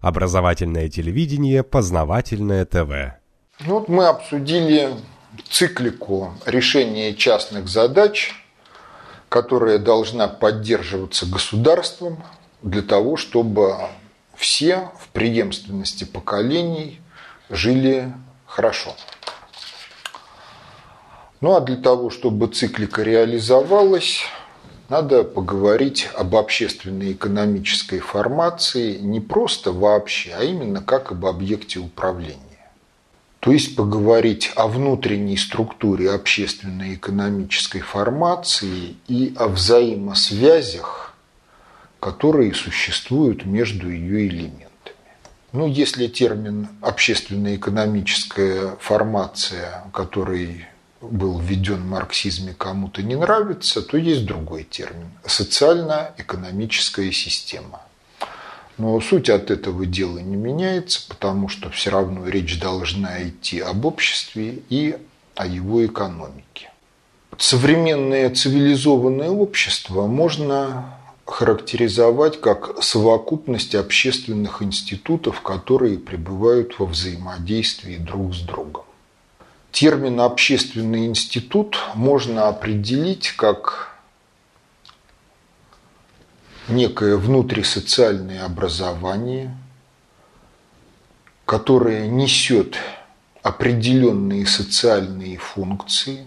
Образовательное телевидение, познавательное ТВ. Ну вот мы обсудили циклику решения частных задач, которая должна поддерживаться государством для того, чтобы все в преемственности поколений жили хорошо. Ну а для того, чтобы циклика реализовалась, надо поговорить об общественной экономической формации не просто вообще, а именно как об объекте управления. То есть поговорить о внутренней структуре общественной экономической формации и о взаимосвязях, которые существуют между ее элементами. Ну, если термин общественно-экономическая формация, который был введен в марксизме, кому-то не нравится, то есть другой термин – социально-экономическая система. Но суть от этого дела не меняется, потому что все равно речь должна идти об обществе и о его экономике. Современное цивилизованное общество можно характеризовать как совокупность общественных институтов, которые пребывают во взаимодействии друг с другом. Термин «общественный институт» можно определить как некое внутрисоциальное образование, которое несет определенные социальные функции,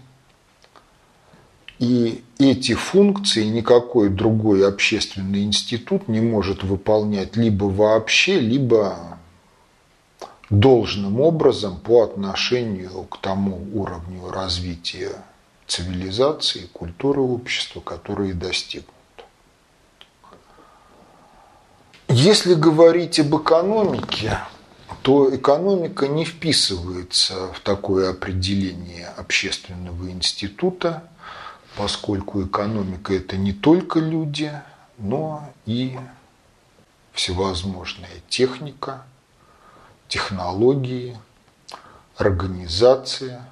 и эти функции никакой другой общественный институт не может выполнять либо вообще, либо должным образом по отношению к тому уровню развития цивилизации, культуры общества, которые достигнут. Если говорить об экономике, то экономика не вписывается в такое определение общественного института, поскольку экономика – это не только люди, но и всевозможная техника, технологии, организация,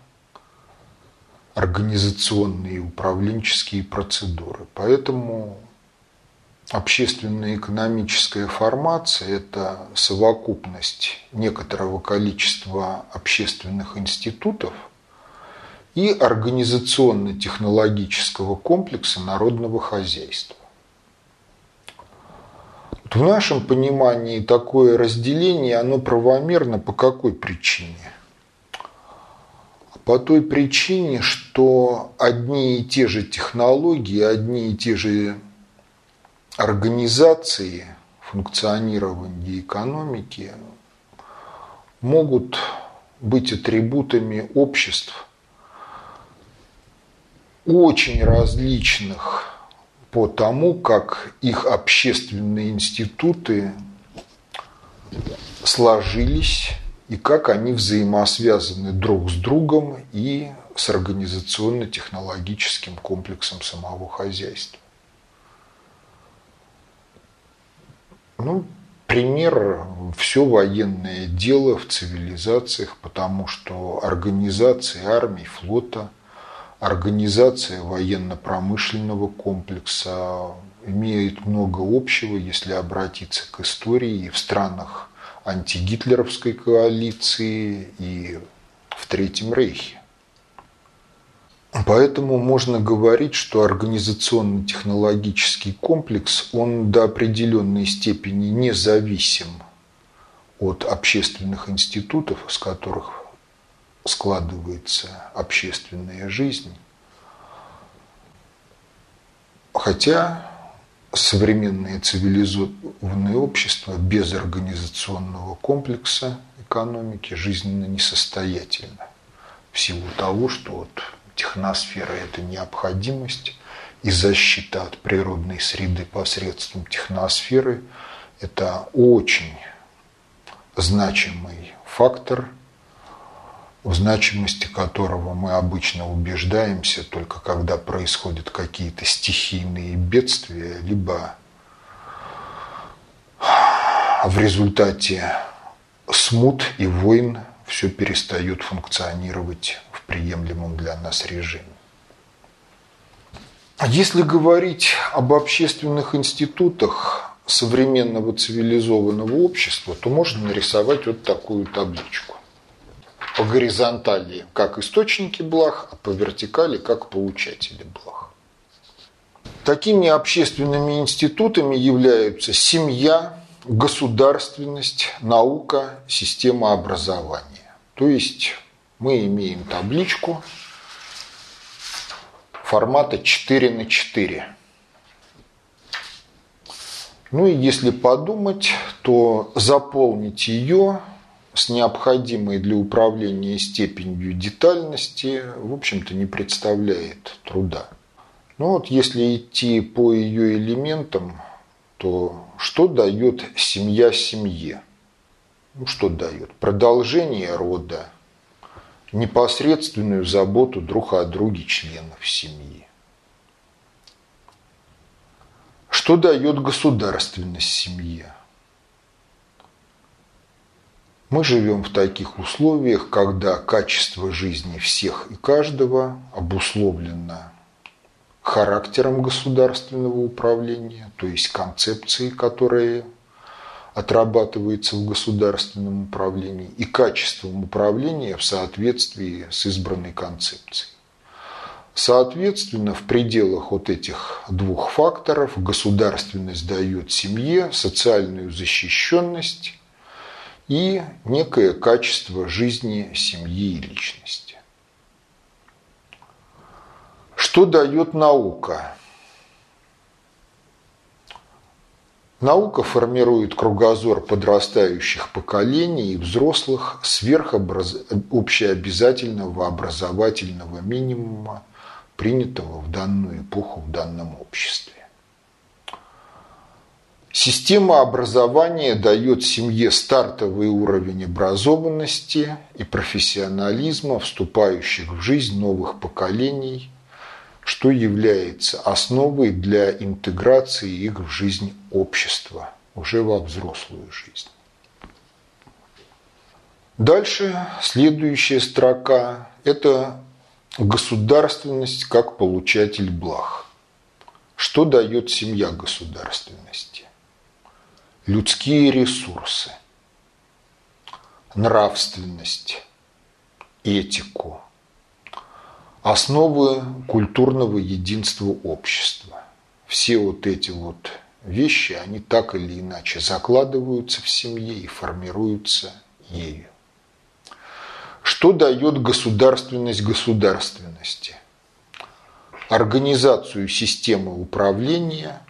организационные и управленческие процедуры. Поэтому общественная экономическая формация – это совокупность некоторого количества общественных институтов и организационно-технологического комплекса народного хозяйства. В нашем понимании такое разделение, оно правомерно по какой причине? По той причине, что одни и те же технологии, одни и те же организации функционирования экономики могут быть атрибутами обществ очень различных по тому, как их общественные институты сложились и как они взаимосвязаны друг с другом и с организационно-технологическим комплексом самого хозяйства. Ну, пример – все военное дело в цивилизациях, потому что организации армии, флота – Организация военно-промышленного комплекса имеет много общего, если обратиться к истории и в странах антигитлеровской коалиции и в Третьем Рейхе. Поэтому можно говорить, что организационно-технологический комплекс, он до определенной степени независим от общественных институтов, из которых складывается общественная жизнь. Хотя современное цивилизованное общество без организационного комплекса экономики жизненно несостоятельно. В силу того, что вот техносфера – это необходимость, и защита от природной среды посредством техносферы – это очень значимый фактор – в значимости которого мы обычно убеждаемся только когда происходят какие-то стихийные бедствия, либо в результате смут и войн все перестает функционировать в приемлемом для нас режиме. Если говорить об общественных институтах, современного цивилизованного общества, то можно нарисовать вот такую табличку. По горизонтали как источники благ, а по вертикали как получатели благ. Такими общественными институтами являются семья, государственность, наука, система образования. То есть мы имеем табличку формата 4 на 4. Ну и если подумать, то заполнить ее с необходимой для управления степенью детальности, в общем-то, не представляет труда. Ну вот если идти по ее элементам, то что дает семья семье? Ну, что дает? Продолжение рода, непосредственную заботу друг о друге членов семьи. Что дает государственность семье? Мы живем в таких условиях, когда качество жизни всех и каждого обусловлено характером государственного управления, то есть концепцией, которая отрабатывается в государственном управлении, и качеством управления в соответствии с избранной концепцией. Соответственно, в пределах вот этих двух факторов государственность дает семье социальную защищенность и некое качество жизни семьи и личности. Что дает наука? Наука формирует кругозор подрастающих поколений и взрослых сверх общеобязательного образовательного минимума, принятого в данную эпоху в данном обществе. Система образования дает семье стартовый уровень образованности и профессионализма, вступающих в жизнь новых поколений, что является основой для интеграции их в жизнь общества, уже во взрослую жизнь. Дальше следующая строка – это государственность как получатель благ. Что дает семья государственности? Людские ресурсы, нравственность, этику, основы культурного единства общества. Все вот эти вот вещи, они так или иначе закладываются в семье и формируются ею. Что дает государственность государственности? Организацию системы управления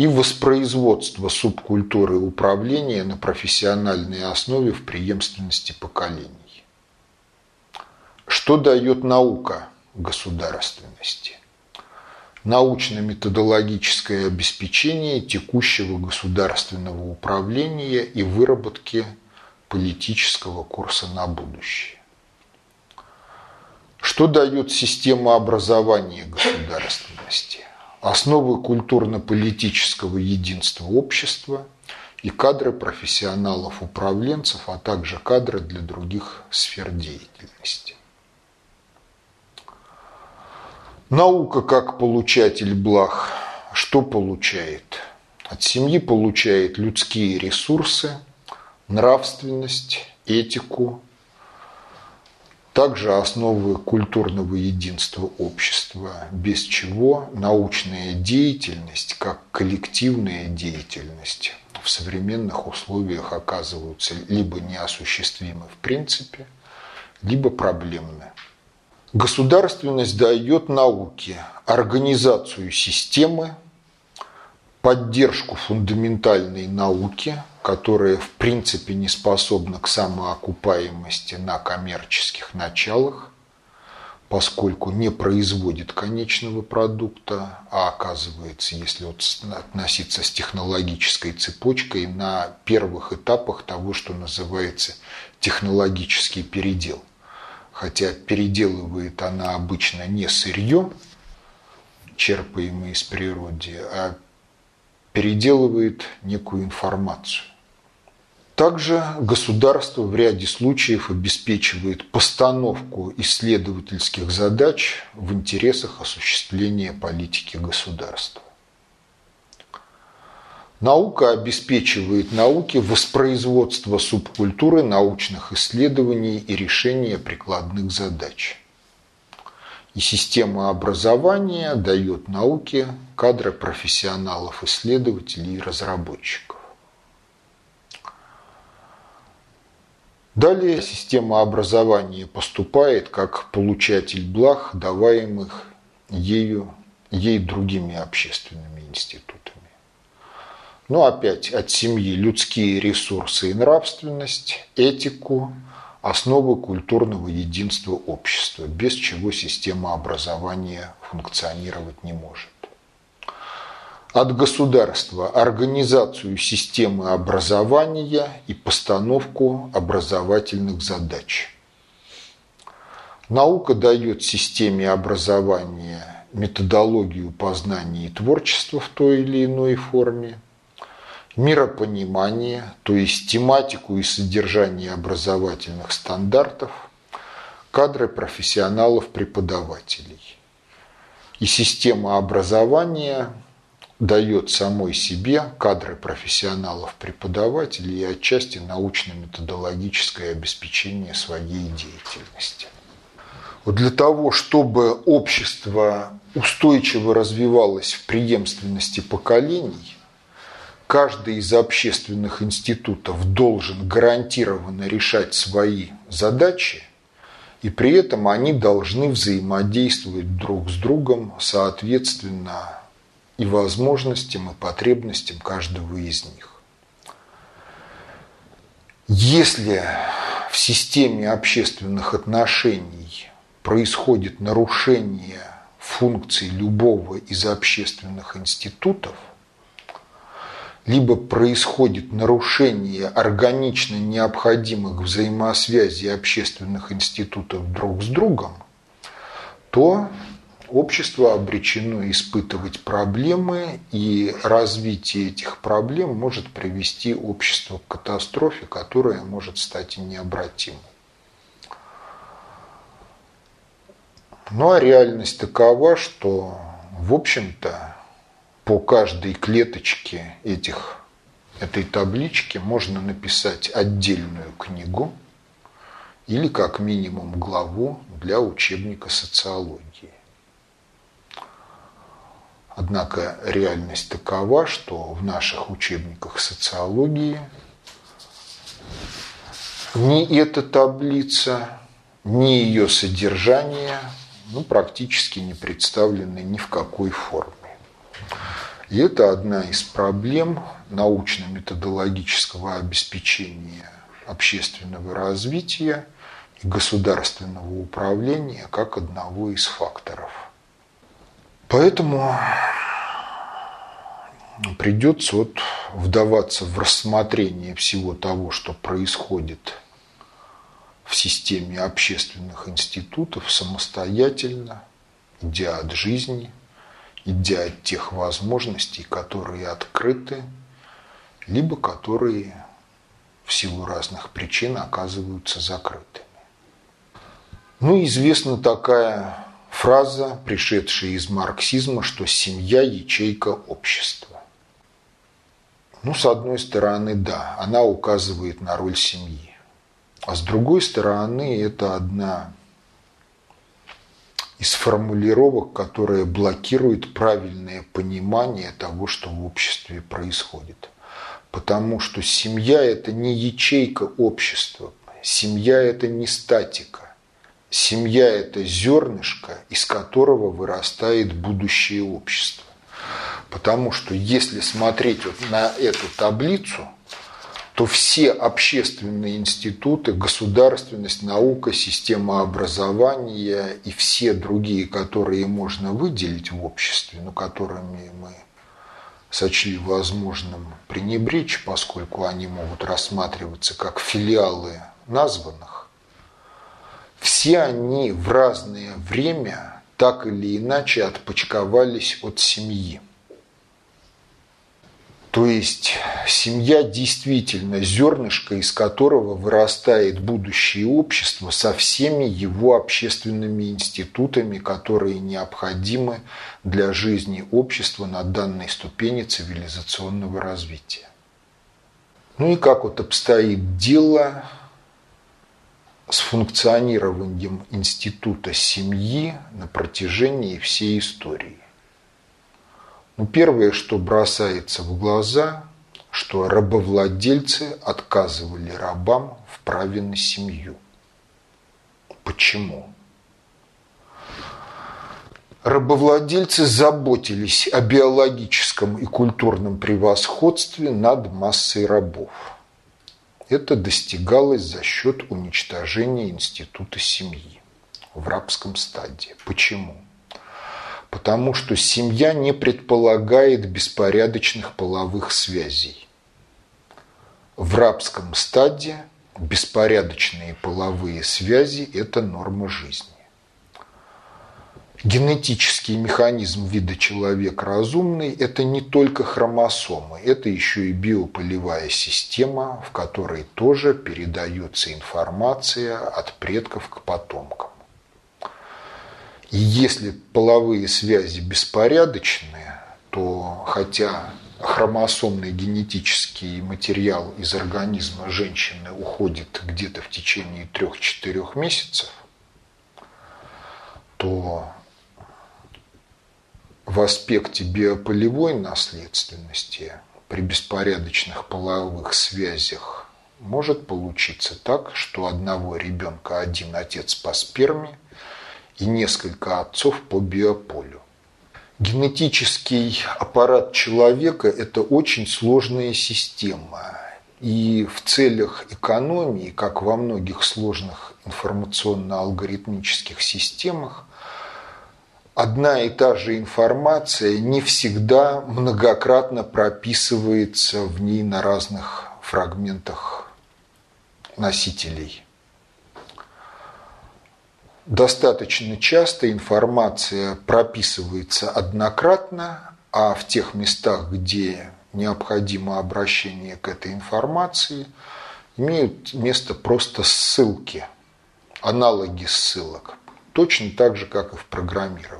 и воспроизводство субкультуры управления на профессиональной основе в преемственности поколений. Что дает наука государственности? Научно-методологическое обеспечение текущего государственного управления и выработки политического курса на будущее. Что дает система образования государственности? Основы культурно-политического единства общества и кадры профессионалов-управленцев, а также кадры для других сфер деятельности. Наука как получатель благ что получает? От семьи получает людские ресурсы, нравственность, этику, также основы культурного единства общества, без чего научная деятельность, как коллективная деятельность, в современных условиях оказываются либо неосуществимы в принципе, либо проблемны. Государственность дает науке организацию системы, поддержку фундаментальной науки, которая в принципе не способна к самоокупаемости на коммерческих началах, поскольку не производит конечного продукта, а оказывается, если вот относиться с технологической цепочкой, на первых этапах того, что называется технологический передел. Хотя переделывает она обычно не сырье, черпаемое из природы, а переделывает некую информацию. Также государство в ряде случаев обеспечивает постановку исследовательских задач в интересах осуществления политики государства. Наука обеспечивает науке воспроизводство субкультуры научных исследований и решения прикладных задач. И система образования дает науке кадры профессионалов, исследователей и разработчиков. Далее система образования поступает как получатель благ, даваемых ею, ей другими общественными институтами. Но опять от семьи людские ресурсы и нравственность, этику, основы культурного единства общества, без чего система образования функционировать не может. От государства организацию системы образования и постановку образовательных задач. Наука дает системе образования методологию познания и творчества в той или иной форме – миропонимание, то есть тематику и содержание образовательных стандартов, кадры профессионалов-преподавателей. И система образования дает самой себе кадры профессионалов-преподавателей и отчасти научно-методологическое обеспечение своей деятельности. Вот для того, чтобы общество устойчиво развивалось в преемственности поколений – каждый из общественных институтов должен гарантированно решать свои задачи, и при этом они должны взаимодействовать друг с другом соответственно и возможностям, и потребностям каждого из них. Если в системе общественных отношений происходит нарушение функций любого из общественных институтов – либо происходит нарушение органично необходимых взаимосвязей общественных институтов друг с другом, то общество обречено испытывать проблемы, и развитие этих проблем может привести общество к катастрофе, которая может стать необратимой. Ну а реальность такова, что, в общем-то, по каждой клеточке этих, этой таблички можно написать отдельную книгу или как минимум главу для учебника социологии. Однако реальность такова, что в наших учебниках социологии ни эта таблица, ни ее содержание ну, практически не представлены ни в какой форме. И это одна из проблем научно-методологического обеспечения общественного развития и государственного управления как одного из факторов. Поэтому придется вот вдаваться в рассмотрение всего того, что происходит в системе общественных институтов самостоятельно, идя от жизни – идя от тех возможностей, которые открыты, либо которые в силу разных причин оказываются закрытыми. Ну, известна такая фраза, пришедшая из марксизма, что семья – ячейка общества. Ну, с одной стороны, да, она указывает на роль семьи. А с другой стороны, это одна из формулировок, которые блокируют правильное понимание того, что в обществе происходит. Потому что семья – это не ячейка общества, семья – это не статика. Семья – это зернышко, из которого вырастает будущее общество. Потому что если смотреть вот на эту таблицу – то все общественные институты, государственность, наука, система образования и все другие, которые можно выделить в обществе, но которыми мы сочли возможным пренебречь, поскольку они могут рассматриваться как филиалы названных, все они в разное время так или иначе отпочковались от семьи. То есть семья действительно зернышко, из которого вырастает будущее общество со всеми его общественными институтами, которые необходимы для жизни общества на данной ступени цивилизационного развития. Ну и как вот обстоит дело с функционированием института семьи на протяжении всей истории. Ну, первое, что бросается в глаза, что рабовладельцы отказывали рабам в праве на семью. Почему? Рабовладельцы заботились о биологическом и культурном превосходстве над массой рабов. Это достигалось за счет уничтожения института семьи в рабском стадии. Почему? Потому что семья не предполагает беспорядочных половых связей. В рабском стаде беспорядочные половые связи – это норма жизни. Генетический механизм вида человек разумный – это не только хромосомы, это еще и биополевая система, в которой тоже передается информация от предков к потомкам. И если половые связи беспорядочные, то хотя хромосомный генетический материал из организма женщины уходит где-то в течение 3-4 месяцев, то в аспекте биополевой наследственности при беспорядочных половых связях может получиться так, что одного ребенка один отец по сперме – и несколько отцов по биополю. Генетический аппарат человека – это очень сложная система. И в целях экономии, как во многих сложных информационно-алгоритмических системах, одна и та же информация не всегда многократно прописывается в ней на разных фрагментах носителей – достаточно часто информация прописывается однократно, а в тех местах, где необходимо обращение к этой информации, имеют место просто ссылки, аналоги ссылок, точно так же, как и в программировании.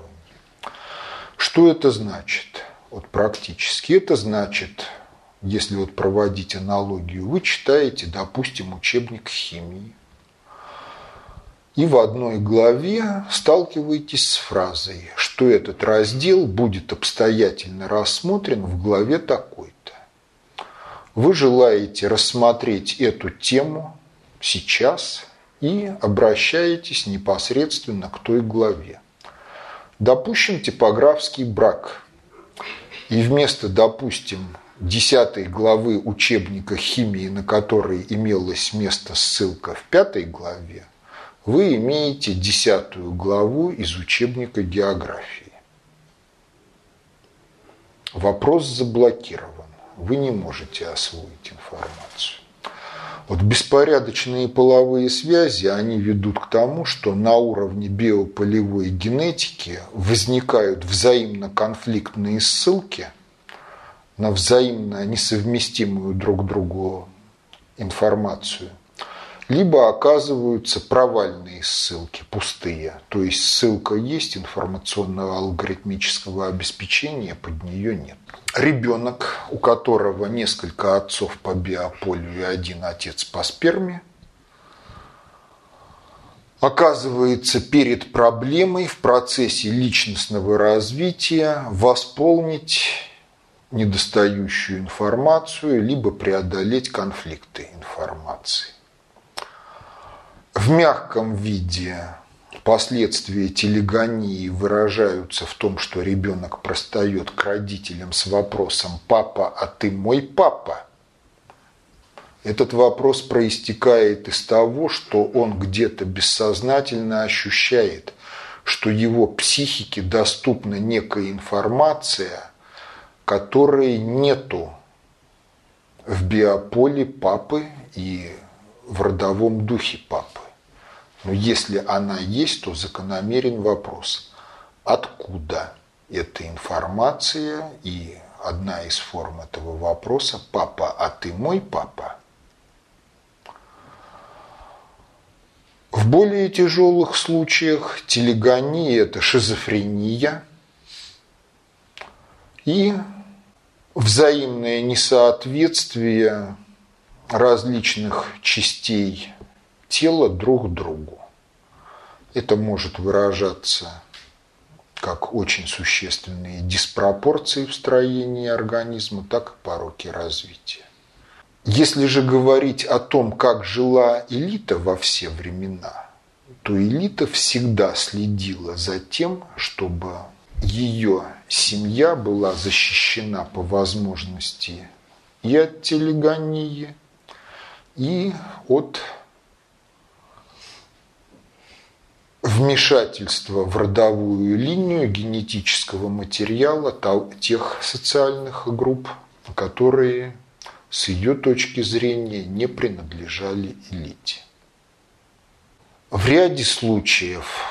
Что это значит? Вот практически это значит, если вот проводить аналогию, вы читаете, допустим, учебник химии, и в одной главе сталкиваетесь с фразой, что этот раздел будет обстоятельно рассмотрен в главе такой-то. Вы желаете рассмотреть эту тему сейчас и обращаетесь непосредственно к той главе. Допущим типографский брак. И вместо, допустим, 10 главы учебника химии, на которой имелось место ссылка в пятой главе, вы имеете десятую главу из учебника географии. Вопрос заблокирован. Вы не можете освоить информацию. Вот беспорядочные половые связи, они ведут к тому, что на уровне биополевой генетики возникают взаимно конфликтные ссылки на взаимно несовместимую друг другу информацию либо оказываются провальные ссылки, пустые. То есть ссылка есть, информационного алгоритмического обеспечения под нее нет. Ребенок, у которого несколько отцов по биополю и один отец по сперме, оказывается перед проблемой в процессе личностного развития восполнить недостающую информацию, либо преодолеть конфликты информации. В мягком виде последствия телегонии выражаются в том, что ребенок простает к родителям с вопросом «Папа, а ты мой папа?» Этот вопрос проистекает из того, что он где-то бессознательно ощущает, что его психике доступна некая информация, которой нету в биополе папы и в родовом духе папы. Но если она есть, то закономерен вопрос, откуда эта информация и одна из форм этого вопроса «Папа, а ты мой папа?» В более тяжелых случаях телегония – это шизофрения и взаимное несоответствие различных частей тела друг другу. Это может выражаться как очень существенные диспропорции в строении организма, так и пороки развития. Если же говорить о том, как жила элита во все времена, то элита всегда следила за тем, чтобы ее семья была защищена по возможности и от телегонии, и от вмешательства в родовую линию генетического материала тех социальных групп, которые с ее точки зрения не принадлежали элите. В ряде случаев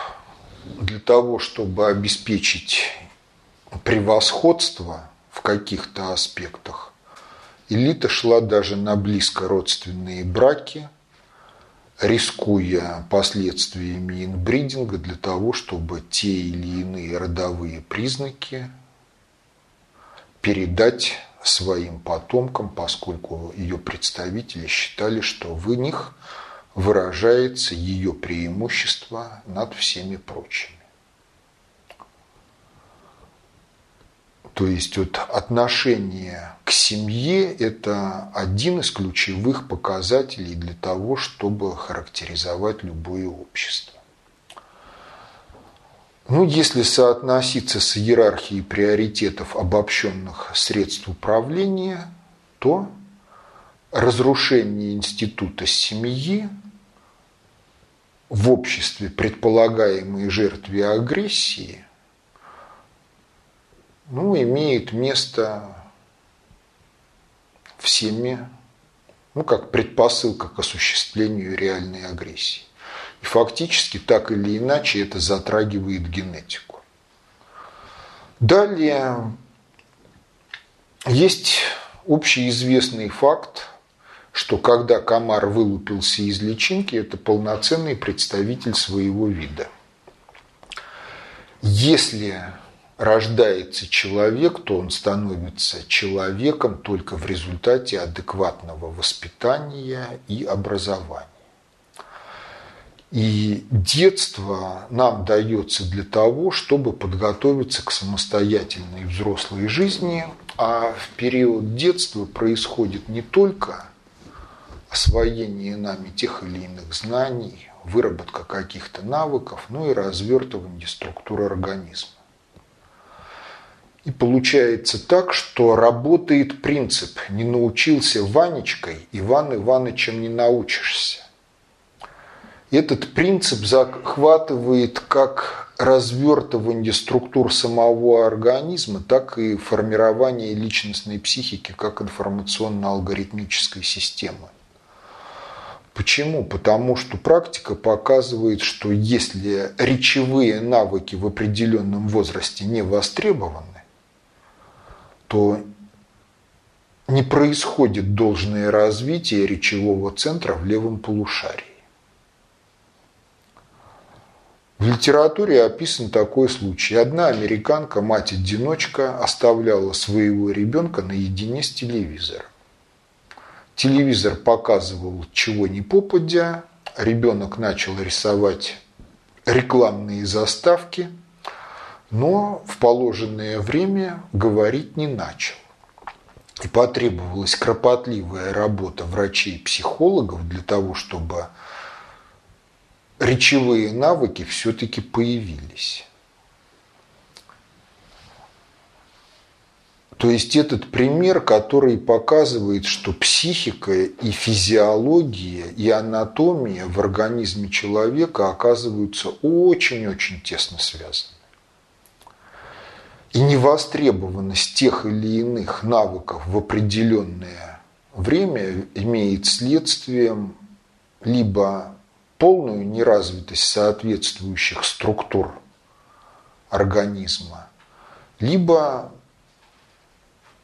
для того, чтобы обеспечить превосходство в каких-то аспектах, элита шла даже на близко родственные браки, рискуя последствиями инбридинга для того, чтобы те или иные родовые признаки передать своим потомкам, поскольку ее представители считали, что в них выражается ее преимущество над всеми прочими. То есть вот отношение к семье – это один из ключевых показателей для того, чтобы характеризовать любое общество. Ну, если соотноситься с иерархией приоритетов обобщенных средств управления, то разрушение института семьи в обществе предполагаемой жертве агрессии ну, имеет место всеми, ну, как предпосылка к осуществлению реальной агрессии. И фактически так или иначе это затрагивает генетику. Далее есть общеизвестный факт, что когда комар вылупился из личинки, это полноценный представитель своего вида. Если рождается человек, то он становится человеком только в результате адекватного воспитания и образования. И детство нам дается для того, чтобы подготовиться к самостоятельной взрослой жизни, а в период детства происходит не только освоение нами тех или иных знаний, выработка каких-то навыков, но и развертывание структуры организма. И получается так, что работает принцип «не научился Ванечкой, Иван Иванычем не научишься». Этот принцип захватывает как развертывание структур самого организма, так и формирование личностной психики как информационно-алгоритмической системы. Почему? Потому что практика показывает, что если речевые навыки в определенном возрасте не востребованы, то не происходит должное развитие речевого центра в левом полушарии. В литературе описан такой случай. Одна американка, мать-одиночка, оставляла своего ребенка наедине с телевизором. Телевизор показывал чего ни попадя, ребенок начал рисовать рекламные заставки, но в положенное время говорить не начал. И потребовалась кропотливая работа врачей и психологов для того, чтобы речевые навыки все-таки появились. То есть этот пример, который показывает, что психика и физиология, и анатомия в организме человека оказываются очень-очень тесно связаны. И невостребованность тех или иных навыков в определенное время имеет следствием либо полную неразвитость соответствующих структур организма, либо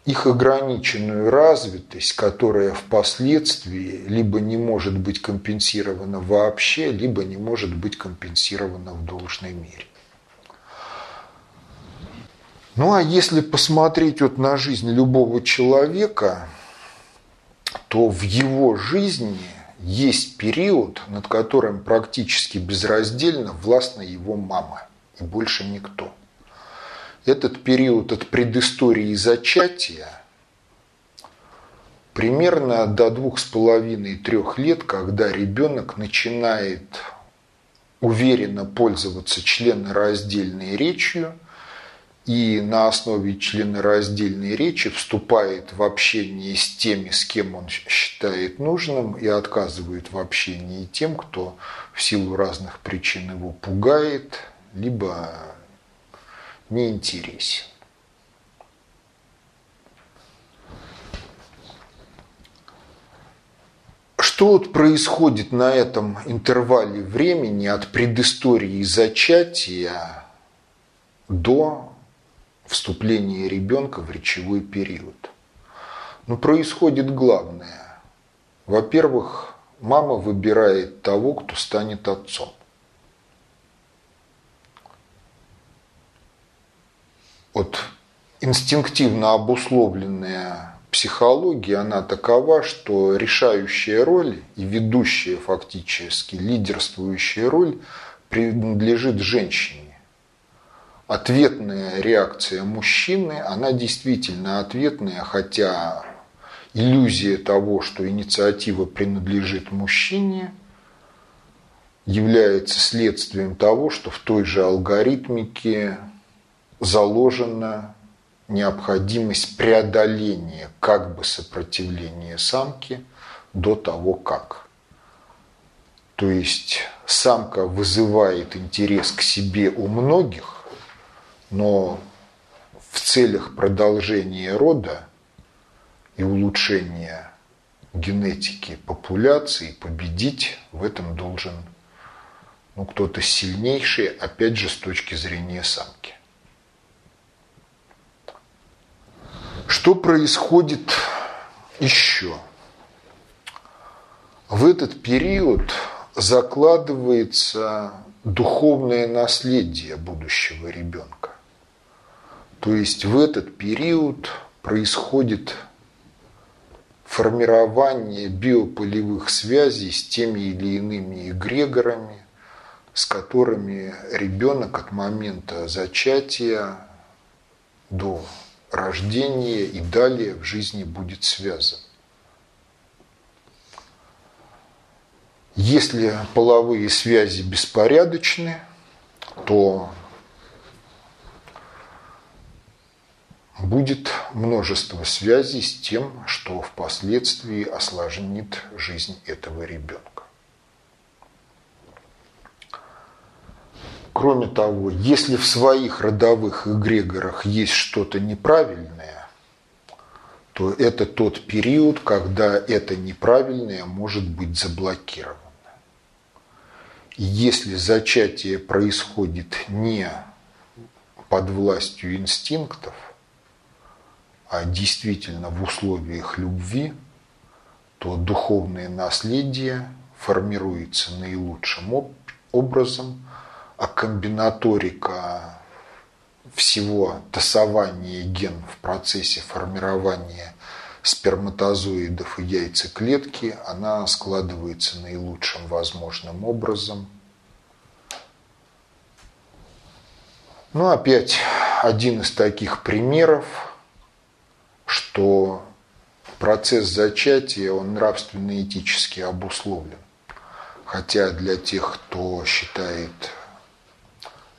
их ограниченную развитость, которая впоследствии либо не может быть компенсирована вообще, либо не может быть компенсирована в должной мере. Ну а если посмотреть вот на жизнь любого человека, то в его жизни есть период, над которым практически безраздельно властна его мама и больше никто. Этот период от предыстории зачатия примерно до двух с половиной-трех лет, когда ребенок начинает уверенно пользоваться членораздельной речью – и на основе членораздельной речи вступает в общение с теми, с кем он считает нужным, и отказывает в общении тем, кто в силу разных причин его пугает, либо неинтересен. Что вот происходит на этом интервале времени от предыстории зачатия до вступление ребенка в речевой период. Но происходит главное. Во-первых, мама выбирает того, кто станет отцом. Вот инстинктивно обусловленная психология, она такова, что решающая роль и ведущая фактически лидерствующая роль принадлежит женщине ответная реакция мужчины, она действительно ответная, хотя иллюзия того, что инициатива принадлежит мужчине, является следствием того, что в той же алгоритмике заложена необходимость преодоления как бы сопротивления самки до того как. То есть самка вызывает интерес к себе у многих, но в целях продолжения рода и улучшения генетики популяции победить в этом должен ну, кто-то сильнейший, опять же, с точки зрения самки. Что происходит еще? В этот период закладывается духовное наследие будущего ребенка. То есть в этот период происходит формирование биополевых связей с теми или иными эгрегорами, с которыми ребенок от момента зачатия до рождения и далее в жизни будет связан. Если половые связи беспорядочны, то будет множество связей с тем, что впоследствии осложнит жизнь этого ребенка. Кроме того, если в своих родовых эгрегорах есть что-то неправильное, то это тот период, когда это неправильное может быть заблокировано. И если зачатие происходит не под властью инстинктов, действительно в условиях любви, то духовное наследие формируется наилучшим образом, а комбинаторика всего тасования ген в процессе формирования сперматозоидов и яйцеклетки, она складывается наилучшим возможным образом. Ну, опять один из таких примеров – что процесс зачатия, он нравственно-этически обусловлен. Хотя для тех, кто считает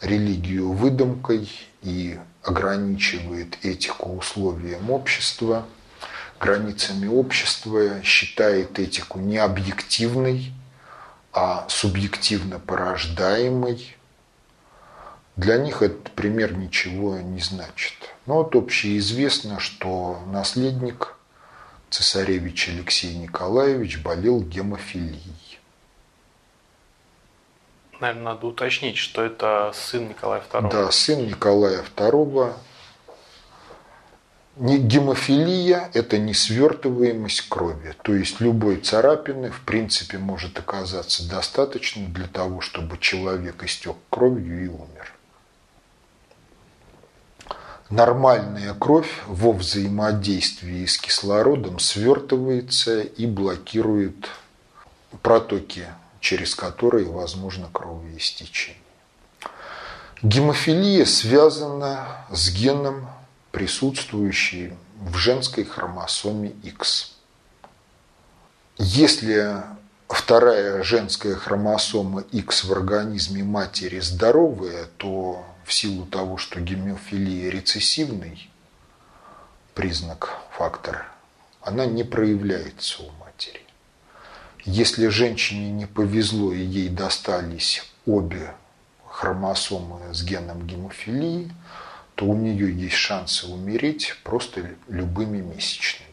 религию выдумкой и ограничивает этику условиям общества, границами общества, считает этику не объективной, а субъективно порождаемой, для них этот пример ничего не значит. Но вот общеизвестно, что наследник цесаревич Алексей Николаевич болел гемофилией. Наверное, надо уточнить, что это сын Николая II. Да, сын Николая II. Гемофилия – это несвертываемость крови, то есть любой царапины в принципе может оказаться достаточным для того, чтобы человек истек кровью и умер. Нормальная кровь во взаимодействии с кислородом свертывается и блокирует протоки, через которые возможно кровоистечение. Гемофилия связана с геном присутствующий в женской хромосоме X. Если вторая женская хромосома X в организме матери здоровая, то в силу того, что гемофилия рецессивный признак, фактор, она не проявляется у матери. Если женщине не повезло и ей достались обе хромосомы с геном гемофилии – то у нее есть шансы умереть просто любыми месячными.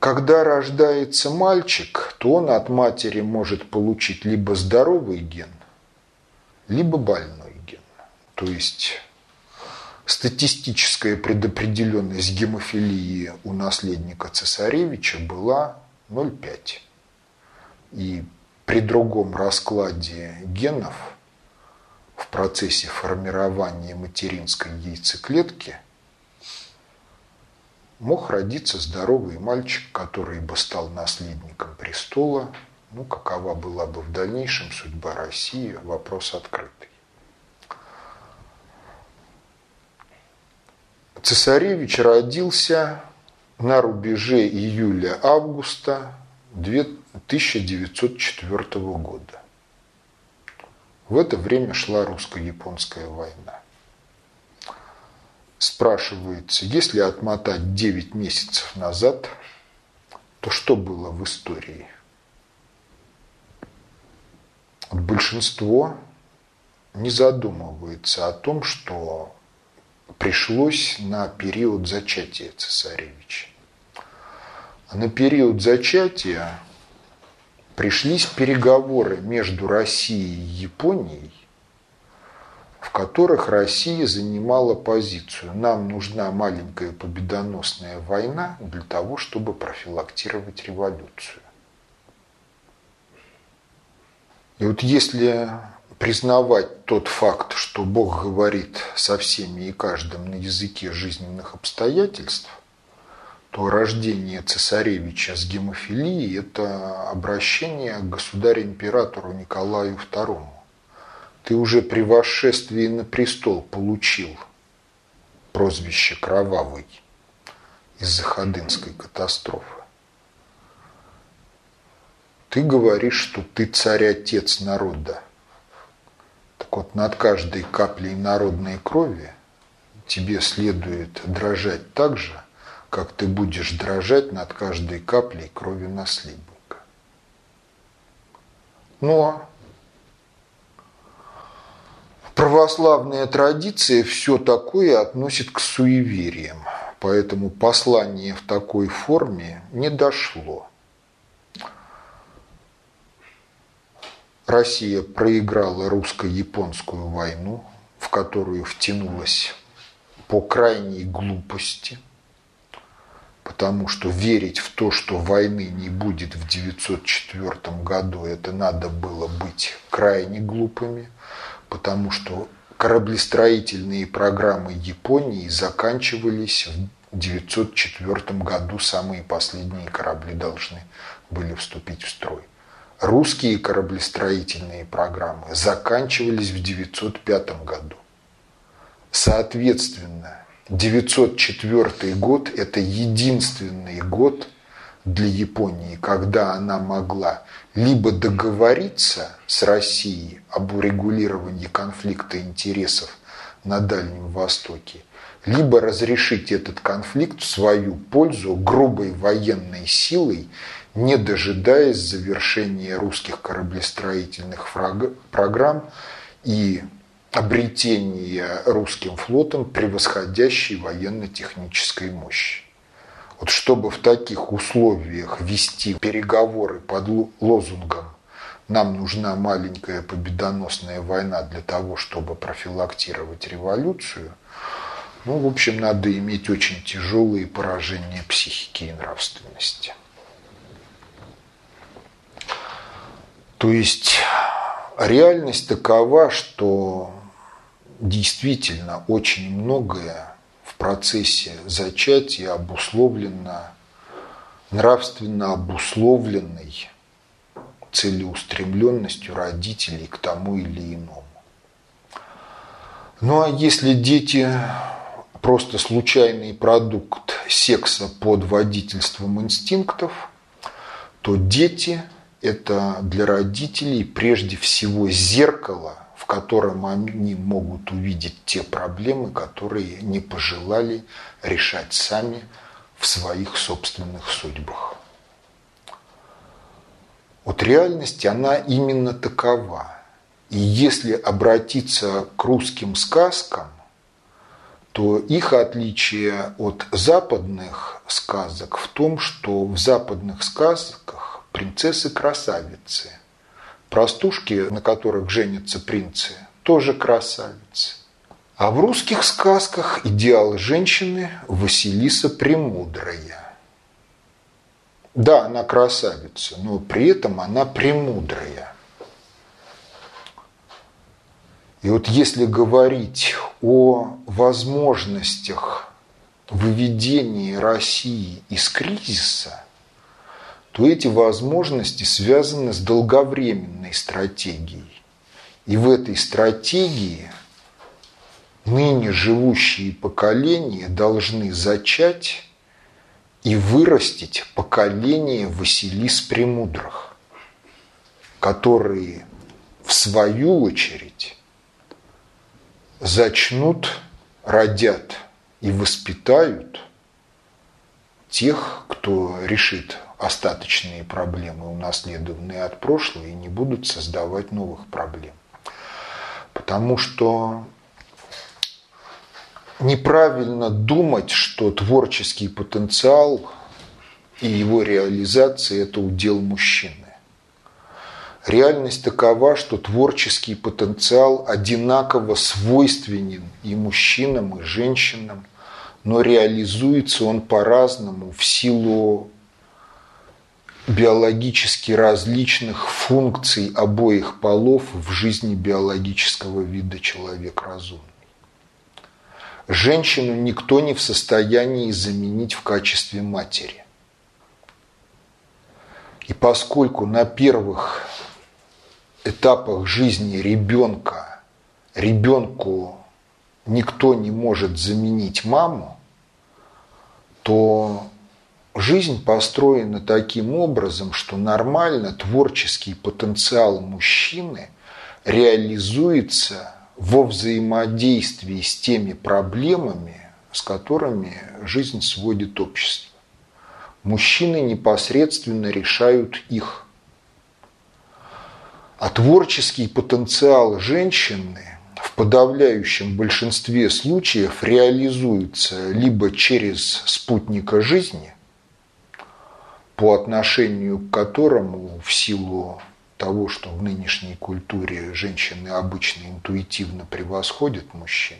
Когда рождается мальчик, то он от матери может получить либо здоровый ген, либо больной. То есть статистическая предопределенность гемофилии у наследника цесаревича была 0,5. И при другом раскладе генов – в процессе формирования материнской яйцеклетки мог родиться здоровый мальчик, который бы стал наследником престола. Ну, какова была бы в дальнейшем судьба России, вопрос открытый. Цесаревич родился на рубеже июля-августа 1904 года. В это время шла русско-японская война. Спрашивается, если отмотать 9 месяцев назад, то что было в истории? Большинство не задумывается о том, что пришлось на период зачатия цесаревича. На период зачатия пришлись переговоры между Россией и Японией, в которых Россия занимала позицию. Нам нужна маленькая победоносная война для того, чтобы профилактировать революцию. И вот если признавать тот факт, что Бог говорит со всеми и каждым на языке жизненных обстоятельств, то рождение цесаревича с гемофилией – это обращение к государю-императору Николаю II. Ты уже при восшествии на престол получил прозвище «Кровавый» из-за Ходынской катастрофы. Ты говоришь, что ты царь-отец народа. Так вот, над каждой каплей народной крови тебе следует дрожать так же, как ты будешь дрожать над каждой каплей крови наследника. Но православная традиция все такое относит к суевериям, поэтому послание в такой форме не дошло. Россия проиграла русско-японскую войну, в которую втянулась по крайней глупости – потому что верить в то, что войны не будет в 1904 году, это надо было быть крайне глупыми, потому что кораблестроительные программы Японии заканчивались в 1904 году, самые последние корабли должны были вступить в строй. Русские кораблестроительные программы заканчивались в 1905 году. Соответственно, 904 год – это единственный год для Японии, когда она могла либо договориться с Россией об урегулировании конфликта интересов на Дальнем Востоке, либо разрешить этот конфликт в свою пользу грубой военной силой, не дожидаясь завершения русских кораблестроительных программ и обретения русским флотом превосходящей военно-технической мощи. Вот чтобы в таких условиях вести переговоры под лозунгом «нам нужна маленькая победоносная война для того, чтобы профилактировать революцию», Ну, в общем, надо иметь очень тяжелые поражения психики и нравственности. То есть реальность такова, что действительно очень многое в процессе зачатия обусловлено нравственно обусловленной целеустремленностью родителей к тому или иному. Ну а если дети просто случайный продукт секса под водительством инстинктов, то дети – это для родителей прежде всего зеркало, в котором они могут увидеть те проблемы, которые не пожелали решать сами в своих собственных судьбах. Вот реальность, она именно такова. И если обратиться к русским сказкам, то их отличие от западных сказок в том, что в западных сказках принцессы-красавицы. Простушки, на которых женятся принцы, тоже красавицы. А в русских сказках идеал женщины Василиса Премудрая. Да, она красавица, но при этом она премудрая. И вот если говорить о возможностях выведения России из кризиса, то эти возможности связаны с долговременной стратегией. И в этой стратегии ныне живущие поколения должны зачать и вырастить поколение Василис Премудрых, которые в свою очередь зачнут, родят и воспитают тех, кто решит остаточные проблемы, унаследованные от прошлого, и не будут создавать новых проблем. Потому что неправильно думать, что творческий потенциал и его реализация – это удел мужчины. Реальность такова, что творческий потенциал одинаково свойственен и мужчинам, и женщинам, но реализуется он по-разному в силу биологически различных функций обоих полов в жизни биологического вида человек разумный. Женщину никто не в состоянии заменить в качестве матери. И поскольку на первых этапах жизни ребенка ребенку никто не может заменить маму, то жизнь построена таким образом, что нормально творческий потенциал мужчины реализуется во взаимодействии с теми проблемами, с которыми жизнь сводит общество. Мужчины непосредственно решают их. А творческий потенциал женщины в подавляющем большинстве случаев реализуется либо через спутника жизни, по отношению к которому в силу того, что в нынешней культуре женщины обычно интуитивно превосходят мужчин,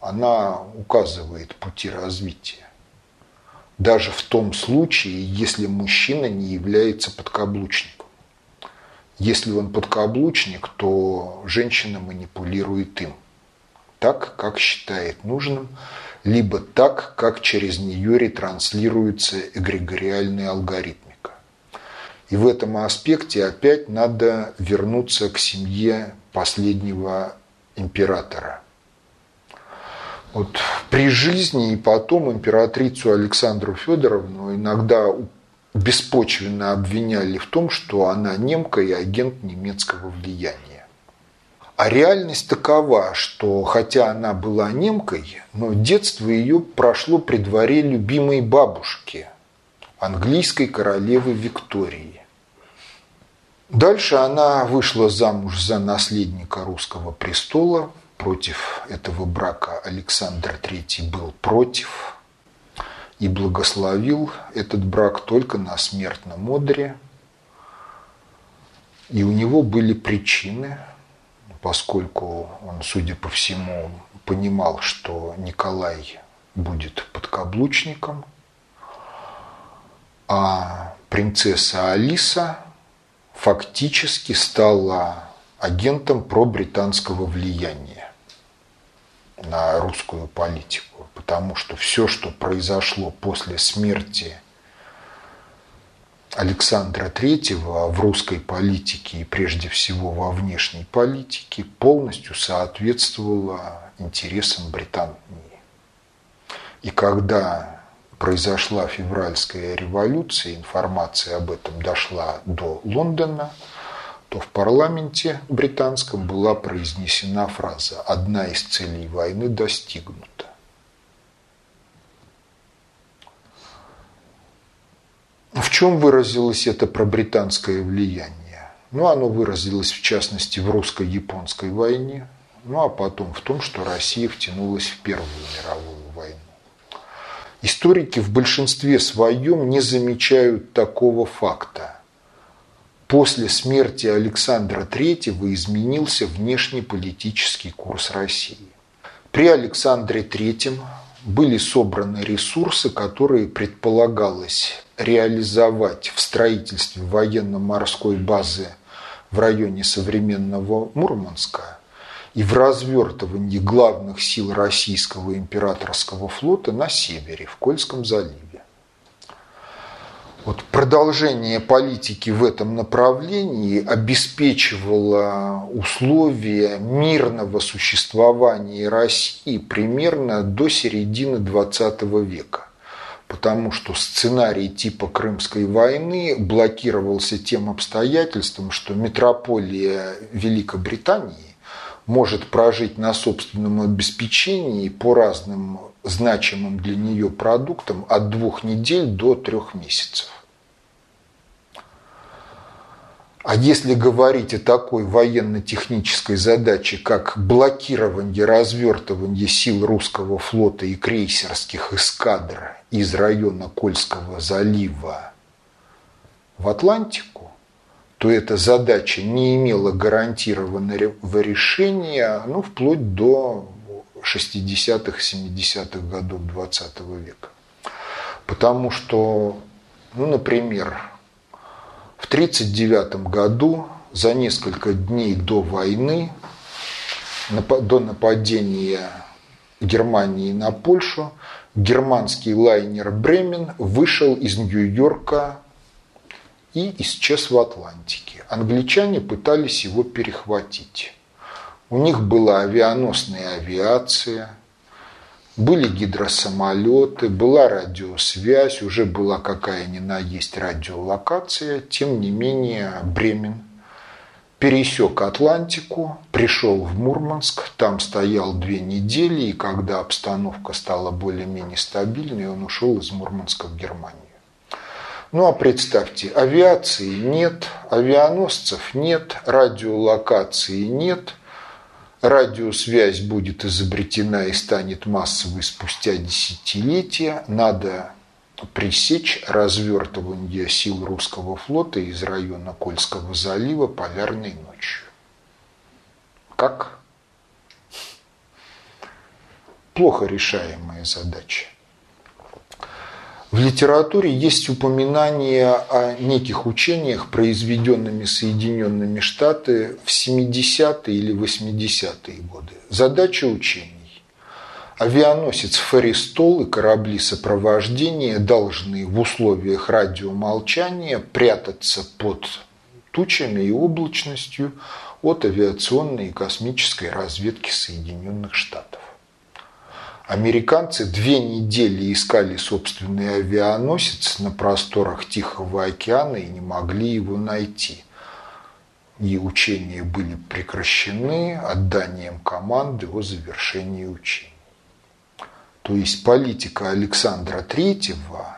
она указывает пути развития. Даже в том случае, если мужчина не является подкаблучником. Если он подкаблучник, то женщина манипулирует им так, как считает нужным, либо так, как через нее ретранслируется эгрегориальный алгоритм. И в этом аспекте опять надо вернуться к семье последнего императора. Вот при жизни и потом императрицу Александру Федоровну иногда беспочвенно обвиняли в том, что она немка и агент немецкого влияния. А реальность такова, что хотя она была немкой, но детство ее прошло при дворе любимой бабушки, английской королевы Виктории. Дальше она вышла замуж за наследника русского престола. Против этого брака Александр III был против и благословил этот брак только на смертном одре. И у него были причины, поскольку он, судя по всему, понимал, что Николай будет подкаблучником, а принцесса Алиса фактически стала агентом пробританского влияния на русскую политику, потому что все, что произошло после смерти Александра III в русской политике и прежде всего во внешней политике полностью соответствовало интересам Британии. И когда произошла февральская революция, информация об этом дошла до Лондона, то в парламенте британском была произнесена фраза «Одна из целей войны достигнута». В чем выразилось это пробританское влияние? Ну, оно выразилось, в частности, в русско-японской войне, ну, а потом в том, что Россия втянулась в Первую мировую войну. Историки в большинстве своем не замечают такого факта. После смерти Александра III изменился внешнеполитический курс России. При Александре III были собраны ресурсы, которые предполагалось реализовать в строительстве военно-морской базы в районе современного Мурманска и в развертывании главных сил российского императорского флота на севере, в Кольском заливе. Вот продолжение политики в этом направлении обеспечивало условия мирного существования России примерно до середины XX века потому что сценарий типа Крымской войны блокировался тем обстоятельством, что метрополия Великобритании может прожить на собственном обеспечении по разным значимым для нее продуктам от двух недель до трех месяцев. А если говорить о такой военно-технической задаче, как блокирование, развертывание сил русского флота и крейсерских эскадр из района Кольского залива в Атлантику, то эта задача не имела гарантированного решения ну, вплоть до 60-х, 70-х годов 20 века. Потому что, ну, например, в 1939 году, за несколько дней до войны, до нападения Германии на Польшу, германский лайнер «Бремен» вышел из Нью-Йорка и исчез в Атлантике. Англичане пытались его перехватить. У них была авианосная авиация – были гидросамолеты, была радиосвязь, уже была какая ни на есть радиолокация. Тем не менее, Бремен пересек Атлантику, пришел в Мурманск, там стоял две недели, и когда обстановка стала более-менее стабильной, он ушел из Мурманска в Германию. Ну а представьте, авиации нет, авианосцев нет, радиолокации нет – радиосвязь будет изобретена и станет массовой спустя десятилетия, надо пресечь развертывание сил русского флота из района Кольского залива полярной ночью. Как? Плохо решаемая задача. В литературе есть упоминание о неких учениях, произведенными Соединенными Штатами в 70-е или 80-е годы. Задача учений. Авианосец «Феристол» и корабли сопровождения должны в условиях радиомолчания прятаться под тучами и облачностью от авиационной и космической разведки Соединенных Штатов. Американцы две недели искали собственный авианосец на просторах Тихого океана и не могли его найти. И учения были прекращены отданием команды о завершении учений. То есть политика Александра Третьего,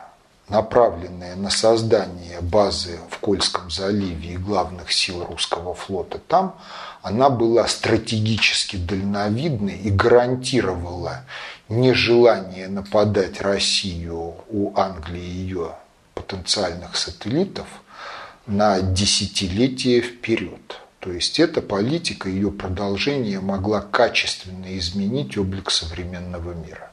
направленная на создание базы в Кольском заливе и главных сил русского флота там, она была стратегически дальновидной и гарантировала нежелание нападать Россию у Англии и ее потенциальных сателлитов на десятилетия вперед. То есть эта политика, ее продолжение могла качественно изменить облик современного мира.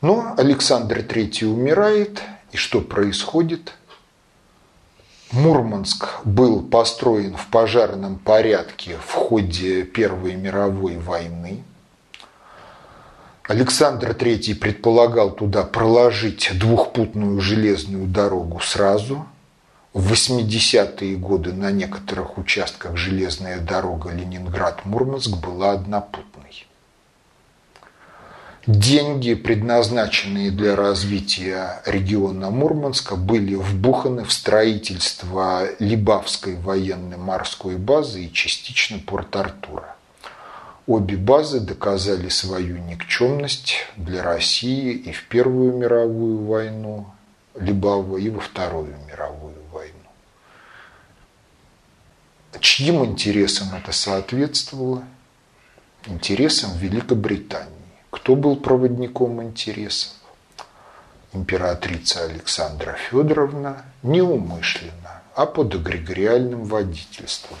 Но Александр III умирает, и что происходит? Мурманск был построен в пожарном порядке в ходе Первой мировой войны. Александр III предполагал туда проложить двухпутную железную дорогу сразу. В 80-е годы на некоторых участках железная дорога Ленинград-Мурманск была однопутной. Деньги, предназначенные для развития региона Мурманска, были вбуханы в строительство Либавской военно-морской базы и частично Порт-Артура. Обе базы доказали свою никчемность для России и в Первую мировую войну Либава, и во Вторую мировую войну. Чьим интересам это соответствовало? Интересам Великобритании. Кто был проводником интересов? Императрица Александра Федоровна неумышленно, а под эгрегориальным водительством.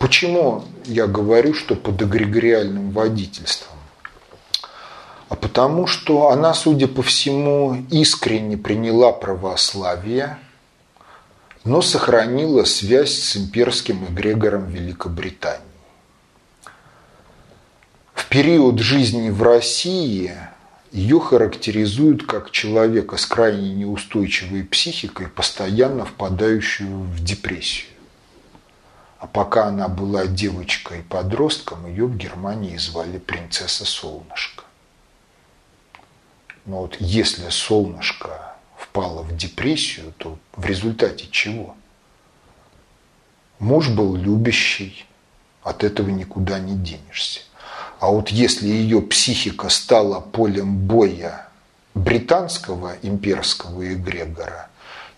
Почему я говорю, что под эгрегориальным водительством? А потому что она, судя по всему, искренне приняла православие, но сохранила связь с имперским эгрегором Великобритании период жизни в России ее характеризуют как человека с крайне неустойчивой психикой, постоянно впадающую в депрессию. А пока она была девочкой-подростком, ее в Германии звали принцесса Солнышко. Но вот если Солнышко впало в депрессию, то в результате чего? Муж был любящий, от этого никуда не денешься. А вот если ее психика стала полем боя британского имперского эгрегора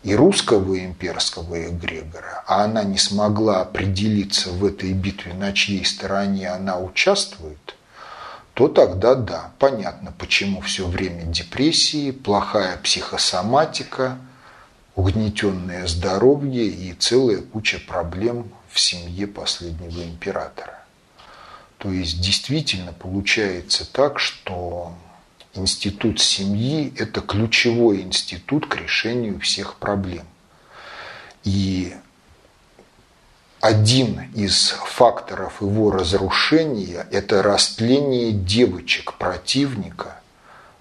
и русского имперского эгрегора, а она не смогла определиться в этой битве, на чьей стороне она участвует, то тогда да, понятно, почему все время депрессии, плохая психосоматика, угнетенное здоровье и целая куча проблем в семье последнего императора. То есть действительно получается так, что институт семьи – это ключевой институт к решению всех проблем. И один из факторов его разрушения – это растление девочек противника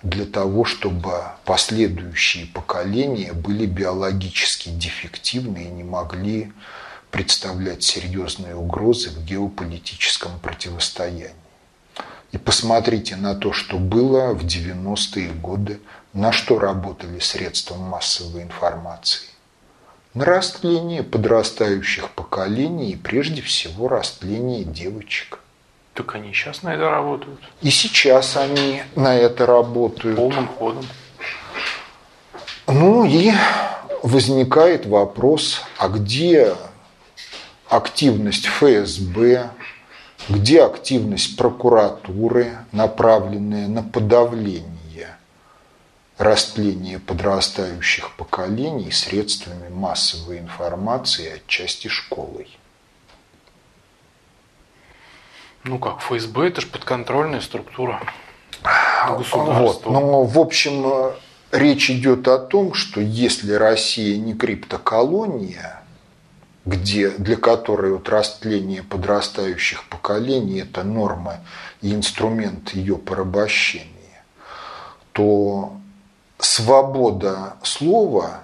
для того, чтобы последующие поколения были биологически дефективны и не могли представлять серьезные угрозы в геополитическом противостоянии. И посмотрите на то, что было в 90-е годы, на что работали средства массовой информации. На растление подрастающих поколений и прежде всего растление девочек. Так они сейчас на это работают. И сейчас они на это работают. Полным ходом. Ну и возникает вопрос, а где активность ФСБ, где активность прокуратуры, направленная на подавление растления подрастающих поколений средствами массовой информации, отчасти школой. Ну как, ФСБ это же подконтрольная структура государства. Вот. Но в общем речь идет о том, что если Россия не криптоколония, где, для которой вот растление подрастающих поколений – это норма и инструмент ее порабощения, то свобода слова,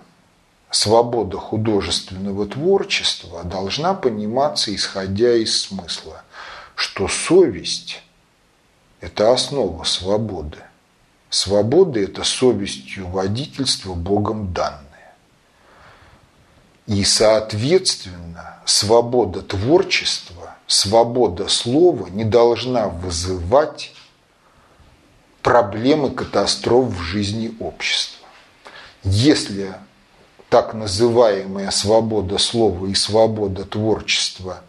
свобода художественного творчества должна пониматься, исходя из смысла, что совесть – это основа свободы. Свобода – это совестью водительства Богом данное. И, соответственно, свобода творчества, свобода слова не должна вызывать проблемы катастроф в жизни общества. Если так называемая свобода слова и свобода творчества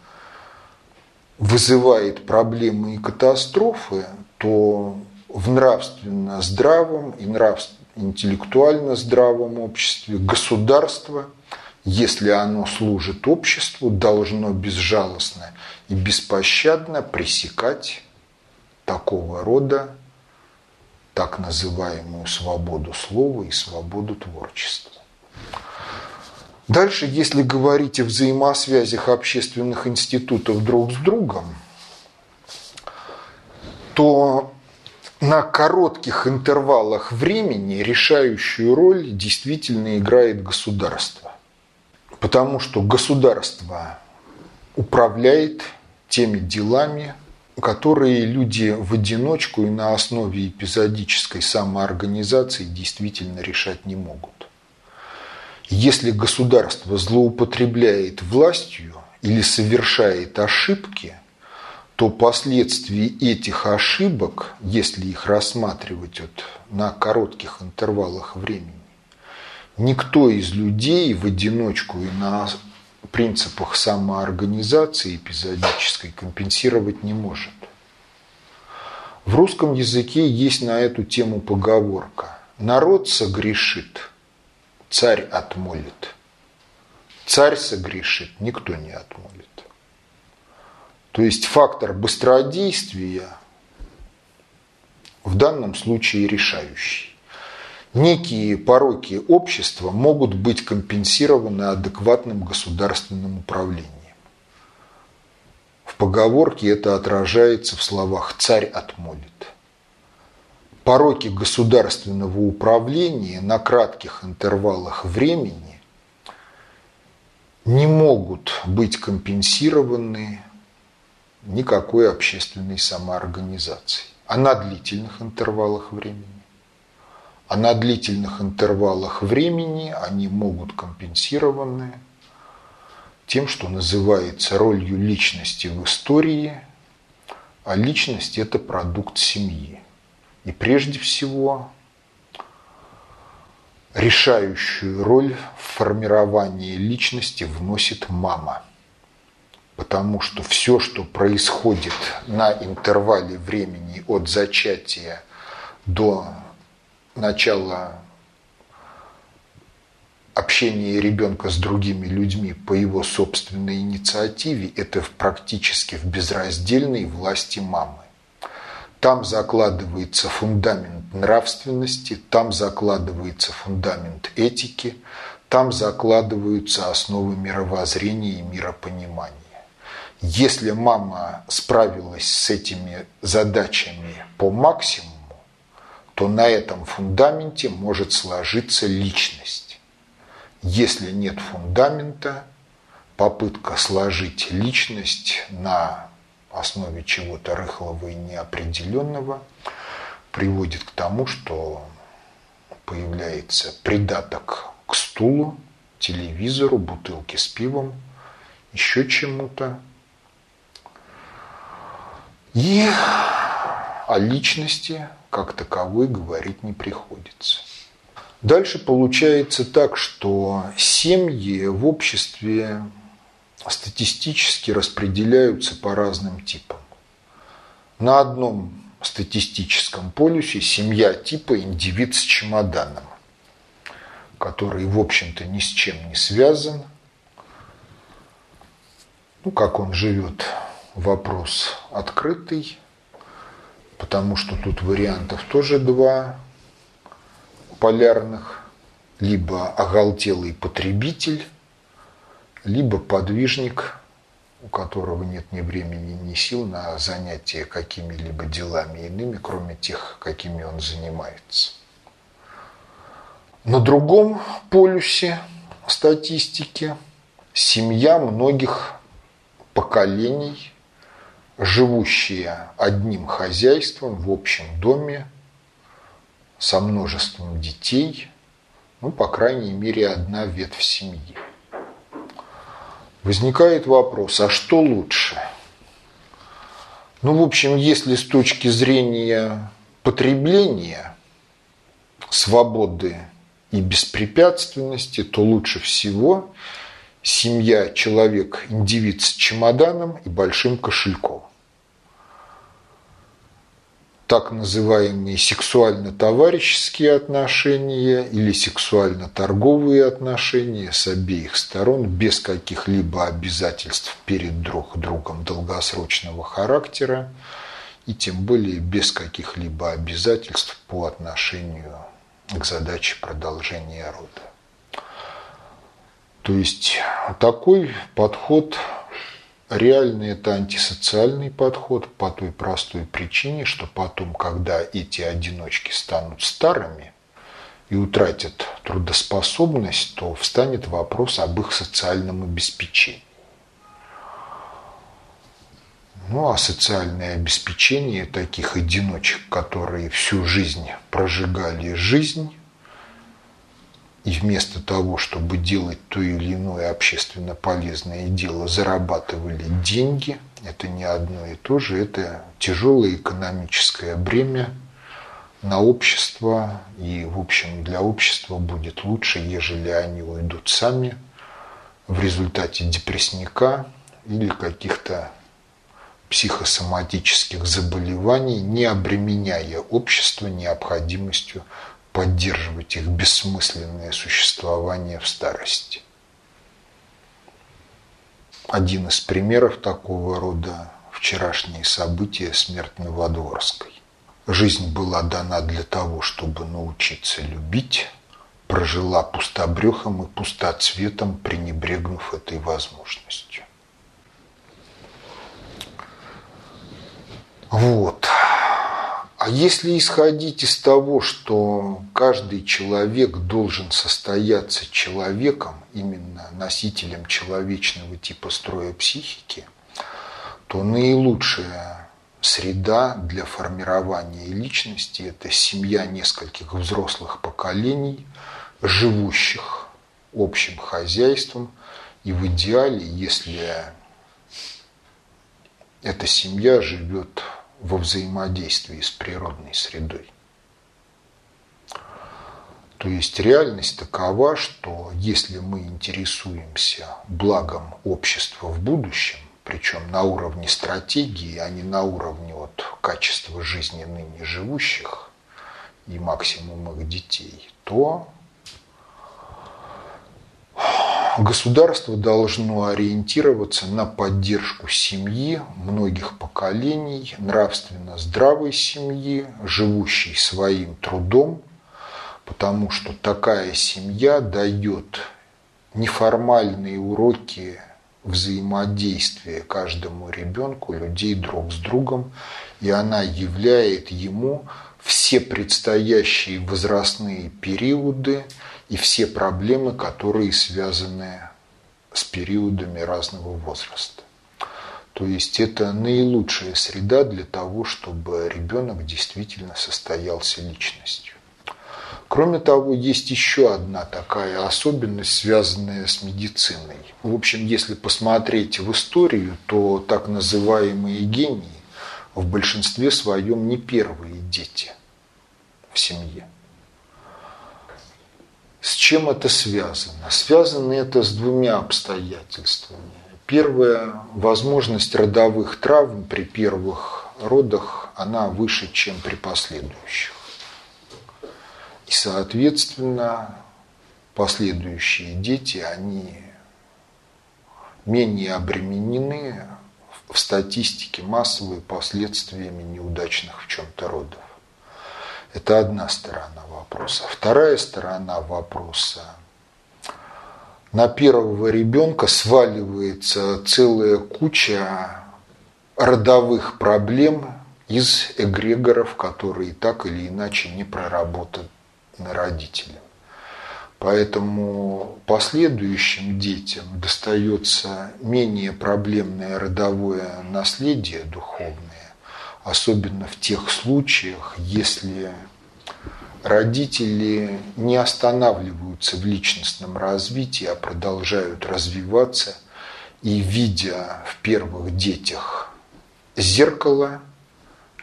вызывает проблемы и катастрофы, то в нравственно здравом и нравственно интеллектуально здравом обществе государство – если оно служит обществу, должно безжалостно и беспощадно пресекать такого рода так называемую свободу слова и свободу творчества. Дальше, если говорить о взаимосвязях общественных институтов друг с другом, то на коротких интервалах времени решающую роль действительно играет государство. Потому что государство управляет теми делами, которые люди в одиночку и на основе эпизодической самоорганизации действительно решать не могут. Если государство злоупотребляет властью или совершает ошибки, то последствия этих ошибок, если их рассматривать вот на коротких интервалах времени, никто из людей в одиночку и на принципах самоорганизации эпизодической компенсировать не может. В русском языке есть на эту тему поговорка «Народ согрешит, царь отмолит». Царь согрешит, никто не отмолит. То есть фактор быстродействия в данном случае решающий некие пороки общества могут быть компенсированы адекватным государственным управлением. В поговорке это отражается в словах «царь отмолит». Пороки государственного управления на кратких интервалах времени не могут быть компенсированы никакой общественной самоорганизацией. А на длительных интервалах времени а на длительных интервалах времени они могут компенсированы тем, что называется ролью личности в истории, а личность – это продукт семьи. И прежде всего решающую роль в формировании личности вносит мама. Потому что все, что происходит на интервале времени от зачатия до начало общения ребенка с другими людьми по его собственной инициативе – это практически в безраздельной власти мамы. Там закладывается фундамент нравственности, там закладывается фундамент этики, там закладываются основы мировоззрения и миропонимания. Если мама справилась с этими задачами по максимуму, то на этом фундаменте может сложиться личность. Если нет фундамента, попытка сложить личность на основе чего-то рыхлого и неопределенного приводит к тому, что появляется придаток к стулу, телевизору, бутылке с пивом, еще чему-то. И о личности как таковой говорить не приходится. Дальше получается так, что семьи в обществе статистически распределяются по разным типам. На одном статистическом полюсе семья типа индивид с чемоданом, который, в общем-то, ни с чем не связан. Ну, как он живет, вопрос открытый потому что тут вариантов тоже два полярных. Либо оголтелый потребитель, либо подвижник, у которого нет ни времени, ни сил на занятия какими-либо делами иными, кроме тех, какими он занимается. На другом полюсе статистики семья многих поколений живущие одним хозяйством в общем доме со множеством детей, ну, по крайней мере, одна ветвь семьи. Возникает вопрос, а что лучше? Ну, в общем, если с точки зрения потребления, свободы и беспрепятственности, то лучше всего семья, человек, индивид с чемоданом и большим кошельком. Так называемые сексуально-товарищеские отношения или сексуально-торговые отношения с обеих сторон без каких-либо обязательств перед друг другом долгосрочного характера и тем более без каких-либо обязательств по отношению к задаче продолжения рода. То есть такой подход Реально это антисоциальный подход по той простой причине, что потом, когда эти одиночки станут старыми и утратят трудоспособность, то встанет вопрос об их социальном обеспечении. Ну а социальное обеспечение таких одиночек, которые всю жизнь прожигали жизнь, и вместо того, чтобы делать то или иное общественно полезное дело, зарабатывали деньги, это не одно и то же, это тяжелое экономическое бремя на общество, и, в общем, для общества будет лучше, ежели они уйдут сами в результате депрессника или каких-то психосоматических заболеваний, не обременяя общество необходимостью поддерживать их бессмысленное существование в старости. Один из примеров такого рода – вчерашние события смерть Новодворской. Жизнь была дана для того, чтобы научиться любить, прожила пустобрехом и пустоцветом, пренебрегнув этой возможностью. Вот. А если исходить из того, что каждый человек должен состояться человеком, именно носителем человечного типа строя психики, то наилучшая среда для формирования личности – это семья нескольких взрослых поколений, живущих общим хозяйством, и в идеале, если эта семья живет во взаимодействии с природной средой. То есть реальность такова, что если мы интересуемся благом общества в будущем, причем на уровне стратегии, а не на уровне вот качества жизни ныне живущих и максимум их детей, то Государство должно ориентироваться на поддержку семьи, многих поколений, нравственно здравой семьи, живущей своим трудом, потому что такая семья дает неформальные уроки взаимодействия каждому ребенку, людей друг с другом, и она являет ему все предстоящие возрастные периоды и все проблемы, которые связаны с периодами разного возраста. То есть это наилучшая среда для того, чтобы ребенок действительно состоялся личностью. Кроме того, есть еще одна такая особенность, связанная с медициной. В общем, если посмотреть в историю, то так называемые гении в большинстве своем не первые дети в семье. С чем это связано? Связано это с двумя обстоятельствами. Первое, возможность родовых травм при первых родах, она выше, чем при последующих. И, соответственно, последующие дети, они менее обременены в статистике массовыми последствиями неудачных в чем-то родов. Это одна сторона вопроса. Вторая сторона вопроса. На первого ребенка сваливается целая куча родовых проблем из эгрегоров, которые так или иначе не проработаны родителям. Поэтому последующим детям достается менее проблемное родовое наследие духовное, особенно в тех случаях, если родители не останавливаются в личностном развитии, а продолжают развиваться и, видя в первых детях зеркало,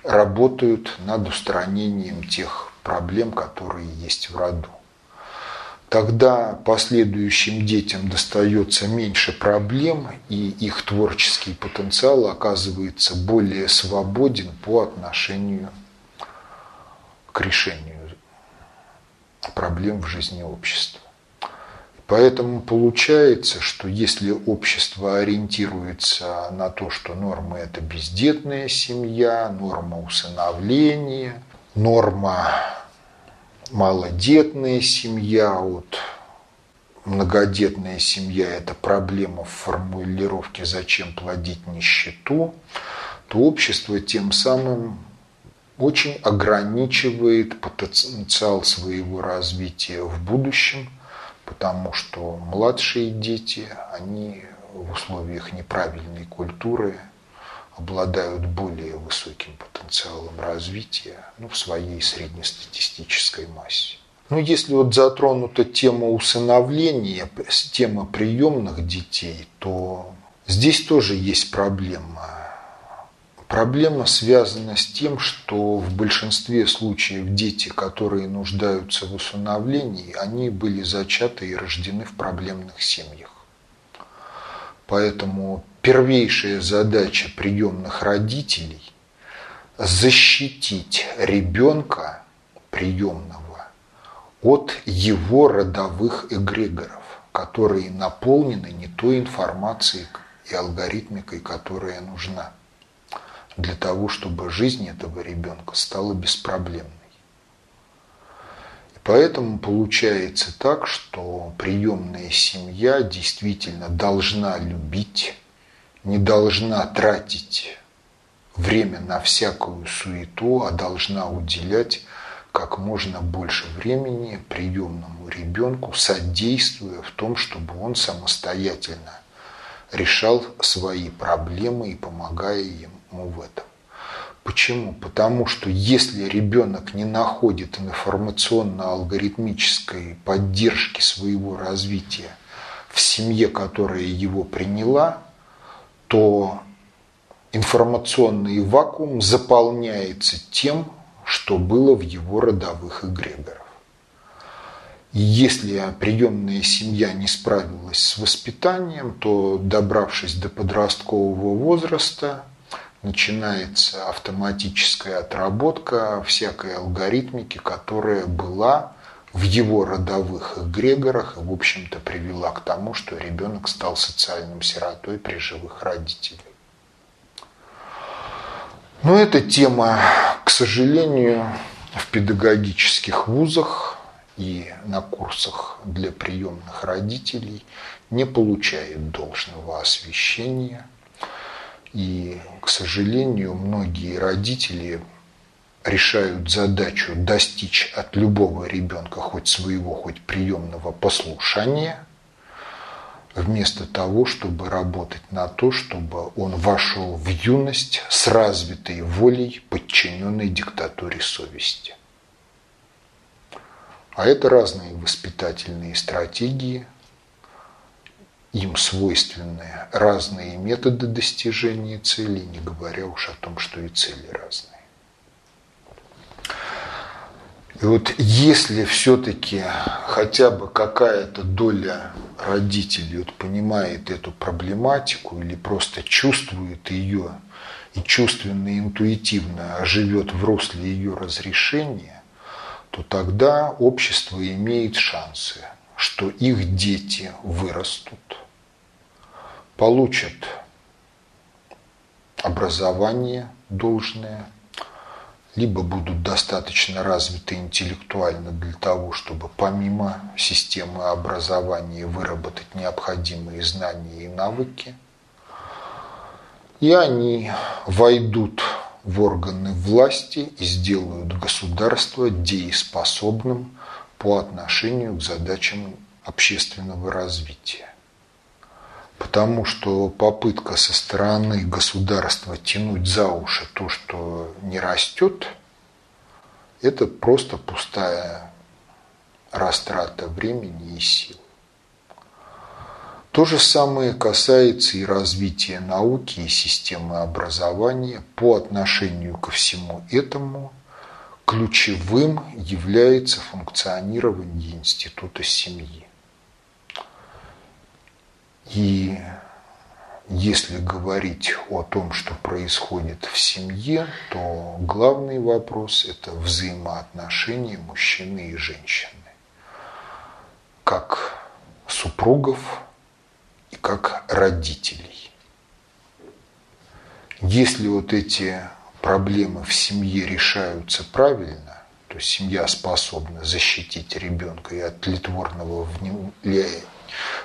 работают над устранением тех проблем, которые есть в роду. Тогда последующим детям достается меньше проблем, и их творческий потенциал оказывается более свободен по отношению к решению проблем в жизни общества. Поэтому получается, что если общество ориентируется на то, что норма – это бездетная семья, норма усыновления, норма малодетная семья, вот многодетная семья – это проблема в формулировке «зачем плодить нищету», то общество тем самым очень ограничивает потенциал своего развития в будущем – потому что младшие дети, они в условиях неправильной культуры обладают более высоким потенциалом развития ну, в своей среднестатистической массе. Ну, если вот затронута тема усыновления, тема приемных детей, то здесь тоже есть проблема. Проблема связана с тем, что в большинстве случаев дети, которые нуждаются в усыновлении, они были зачаты и рождены в проблемных семьях. Поэтому первейшая задача приемных родителей – защитить ребенка приемного от его родовых эгрегоров, которые наполнены не той информацией и алгоритмикой, которая нужна для того, чтобы жизнь этого ребенка стала беспроблемной. Поэтому получается так, что приемная семья действительно должна любить, не должна тратить время на всякую суету, а должна уделять как можно больше времени приемному ребенку, содействуя в том, чтобы он самостоятельно решал свои проблемы и помогая ему в этом. Почему? Потому что если ребенок не находит информационно-алгоритмической поддержки своего развития в семье, которая его приняла, то информационный вакуум заполняется тем, что было в его родовых эгрегорах. Если приемная семья не справилась с воспитанием, то, добравшись до подросткового возраста, начинается автоматическая отработка всякой алгоритмики, которая была в его родовых эгрегорах и, в общем-то, привела к тому, что ребенок стал социальным сиротой при живых родителях. Но эта тема, к сожалению, в педагогических вузах и на курсах для приемных родителей не получает должного освещения – и, к сожалению, многие родители решают задачу достичь от любого ребенка хоть своего, хоть приемного послушания, вместо того, чтобы работать на то, чтобы он вошел в юность с развитой волей, подчиненной диктатуре совести. А это разные воспитательные стратегии, им свойственны разные методы достижения цели, не говоря уж о том, что и цели разные. И вот если все-таки хотя бы какая-то доля родителей вот понимает эту проблематику или просто чувствует ее и чувственно, интуитивно живет в русле ее разрешения, то тогда общество имеет шансы, что их дети вырастут – получат образование должное, либо будут достаточно развиты интеллектуально для того, чтобы помимо системы образования выработать необходимые знания и навыки. И они войдут в органы власти и сделают государство дееспособным по отношению к задачам общественного развития. Потому что попытка со стороны государства тянуть за уши то, что не растет, это просто пустая растрата времени и сил. То же самое касается и развития науки и системы образования. По отношению ко всему этому ключевым является функционирование института семьи. И Если говорить о том, что происходит в семье, то главный вопрос – это взаимоотношения мужчины и женщины. Как супругов и как родителей. Если вот эти проблемы в семье решаются правильно, то семья способна защитить ребенка и от тлетворного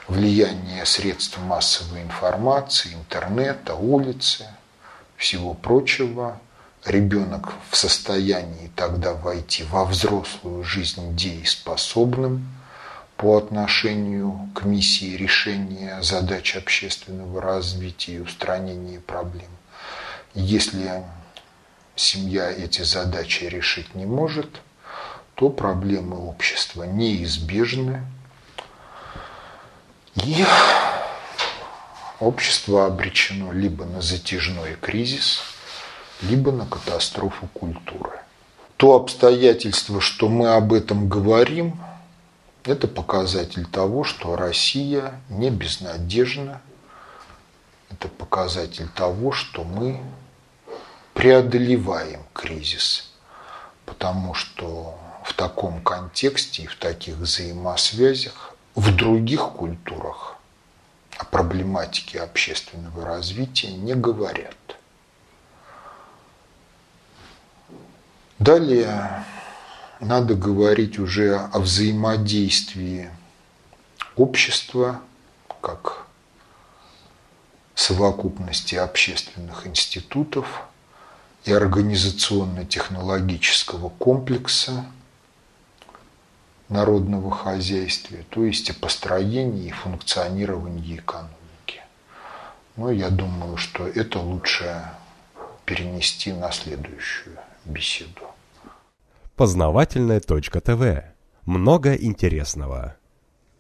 влияния средств массовой информации, интернета, улицы, всего прочего, ребенок в состоянии тогда войти во взрослую жизнь дееспособным по отношению к миссии решения задач общественного развития и устранения проблем. Если семья эти задачи решить не может, то проблемы общества неизбежны. И общество обречено либо на затяжной кризис, либо на катастрофу культуры. То обстоятельство, что мы об этом говорим, это показатель того, что Россия не безнадежна. Это показатель того, что мы преодолеваем кризис, потому что в таком контексте и в таких взаимосвязях в других культурах о проблематике общественного развития не говорят. Далее надо говорить уже о взаимодействии общества как совокупности общественных институтов и организационно-технологического комплекса народного хозяйства, то есть о построении и функционировании экономики. Но я думаю, что это лучше перенести на следующую беседу. Познавательная точка ТВ. Много интересного.